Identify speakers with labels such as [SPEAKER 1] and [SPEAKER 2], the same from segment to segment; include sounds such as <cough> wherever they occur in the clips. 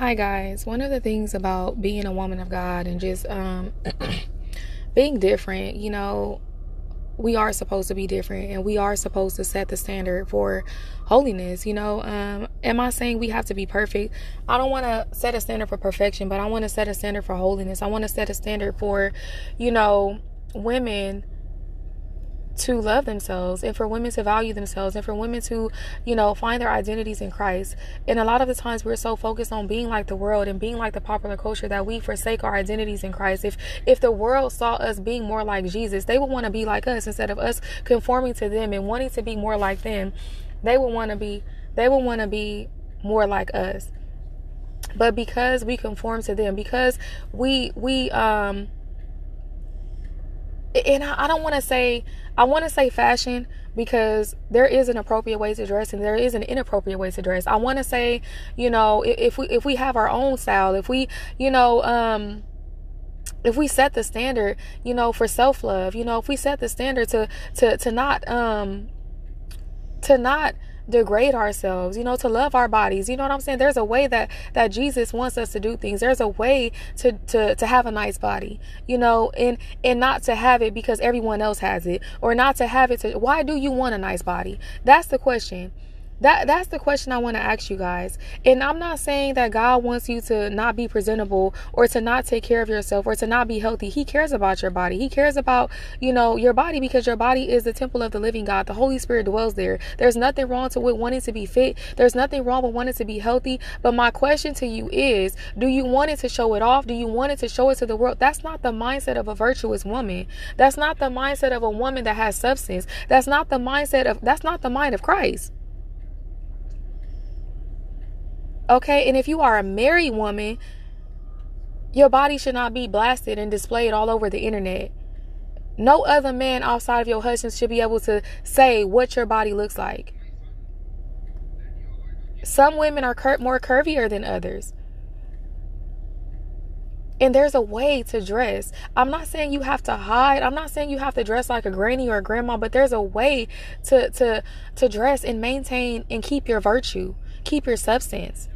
[SPEAKER 1] Hi guys. One of the things about being a woman of God and just um <clears throat> being different, you know, we are supposed to be different and we are supposed to set the standard for holiness you know? Um am i saying we have to be perfect? I don't want to set a standard for perfection but i want to set a standard for holiness. I want to set a standard for you know women to love themselves and for women to value themselves and for women to, you know, find their identities in Christ. And a lot of the times we're so focused on being like the world and being like the popular culture that we forsake our identities in Christ. If if the world saw us being more like Jesus, they would want to be like us instead of us conforming to them and wanting to be more like them. They would want to be they would want to be more like us. But because we conform to them, because we we um and I, I don't want to say I want to say fashion because there is an appropriate way to dress and there is an inappropriate way to dress. I want to say, you know, if, we if we have our own style, if we, you know, um if we set the standard, you know, for self-love, you know, if we set the standard to to to not um to not degrade ourselves you know to love our bodies. You know what i'm saying? There's a way that that jesus wants us to do things. There's a way to to to have a nice body you know and and not to have it because everyone else has it or not to have it to why do you want a nice body? That's the question that that's the question I want to ask you guys. And I'm not saying that God wants you to not be presentable or to not take care of yourself or to not be healthy. He cares about your body. He cares about, you know, your body because your body is the temple of the living God. The Holy Spirit dwells there. There's nothing wrong to with wanting to be fit. There's nothing wrong with wanting to be healthy. But my question to you is, do you want it to show it off? Do you want it to show it to the world? That's not the mindset of a virtuous woman. That's not the mindset of a woman that has substance. That's not the mindset of that's not the mind of Christ. Okay, and if you are a married woman, your body should not be blasted and displayed all over the internet. No other man outside of your husband should be able to say what your body looks like. Some women are cur- more curvier than others. And there's a way to dress. I'm not saying you have to hide. I'm not saying you have to dress like a granny or a grandma, but there's a way to to to dress and maintain and keep your virtue, keep your substance.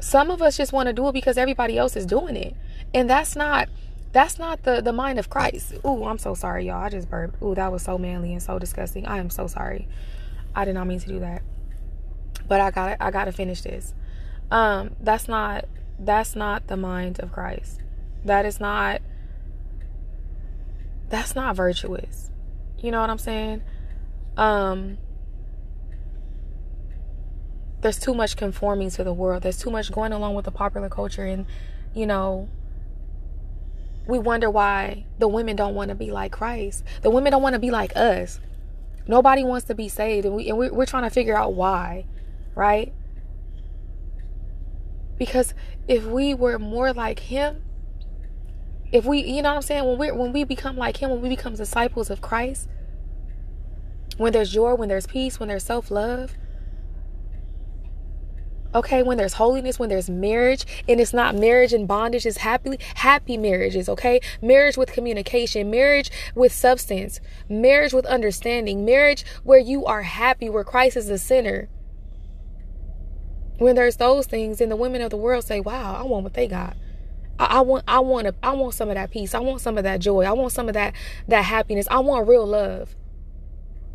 [SPEAKER 1] Some of us just want to do it because everybody else is doing it. And that's not that's not the the mind of Christ. Ooh, I'm so sorry, y'all. I just burped. Ooh, that was so manly and so disgusting. I am so sorry. I did not mean to do that. But I got I got to finish this. Um that's not that's not the mind of Christ. That is not that's not virtuous. You know what I'm saying? Um there's too much conforming to the world. There's too much going along with the popular culture and you know we wonder why the women don't want to be like Christ. The women don't want to be like us. Nobody wants to be saved and we and we're, we're trying to figure out why, right? Because if we were more like him, if we, you know what I'm saying, when we when we become like him, when we become disciples of Christ, when there's joy, when there's peace, when there's self-love, okay when there's holiness when there's marriage and it's not marriage and bondage it's happy happy marriages okay marriage with communication marriage with substance marriage with understanding marriage where you are happy where christ is the center when there's those things and the women of the world say wow i want what they got I, I want I want a, I want some of that peace. I want some of that joy. I want some of that that happiness. I want real love.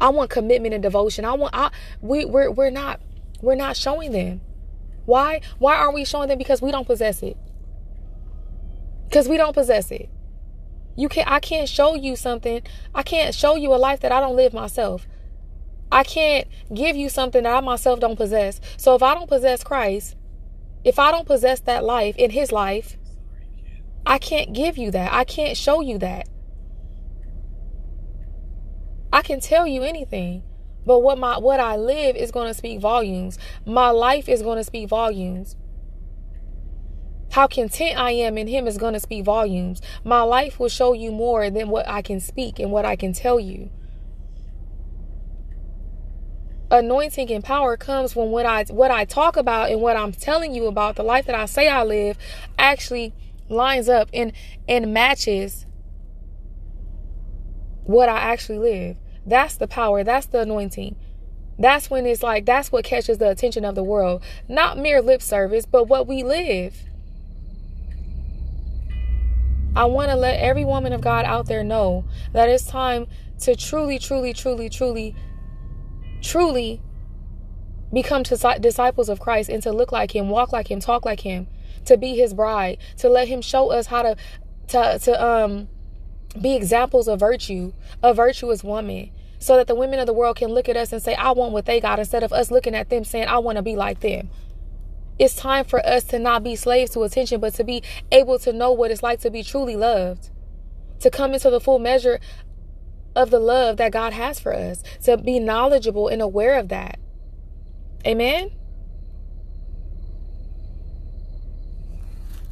[SPEAKER 1] I want commitment and devotion. I want I we we're we're not we're not showing them. Why? Why aren't we showing them? Because we don't possess it. Because we don't possess it. You can't I can't show you something. I can't show you a life that I don't live myself. I can't give you something that I myself don't possess. So if I don't possess Christ, if I don't possess that life in his life, I can't give you that. I can't show you that. I can tell you anything. But what my what I live is going to speak volumes. My life is going to speak volumes. How content I am in him is going to speak volumes. My life will show you more than what I can speak and what I can tell you. Anointing and power comes when what I what I talk about and what I'm telling you about the life that I say I live actually lines up and and matches what I actually live. That's the power. That's the anointing. That's when it's like, that's what catches the attention of the world. Not mere lip service, but what we live. I want to let every woman of God out there know that it's time to truly, truly, truly, truly, truly become disciples of Christ and to look like Him, walk like Him, talk like Him, to be His bride, to let Him show us how to, to, to um, be examples of virtue, a virtuous woman, so that the women of the world can look at us and say, I want what they got, instead of us looking at them saying, I want to be like them. It's time for us to not be slaves to attention, but to be able to know what it's like to be truly loved, to come into the full measure of the love that God has for us, to be knowledgeable and aware of that. Amen.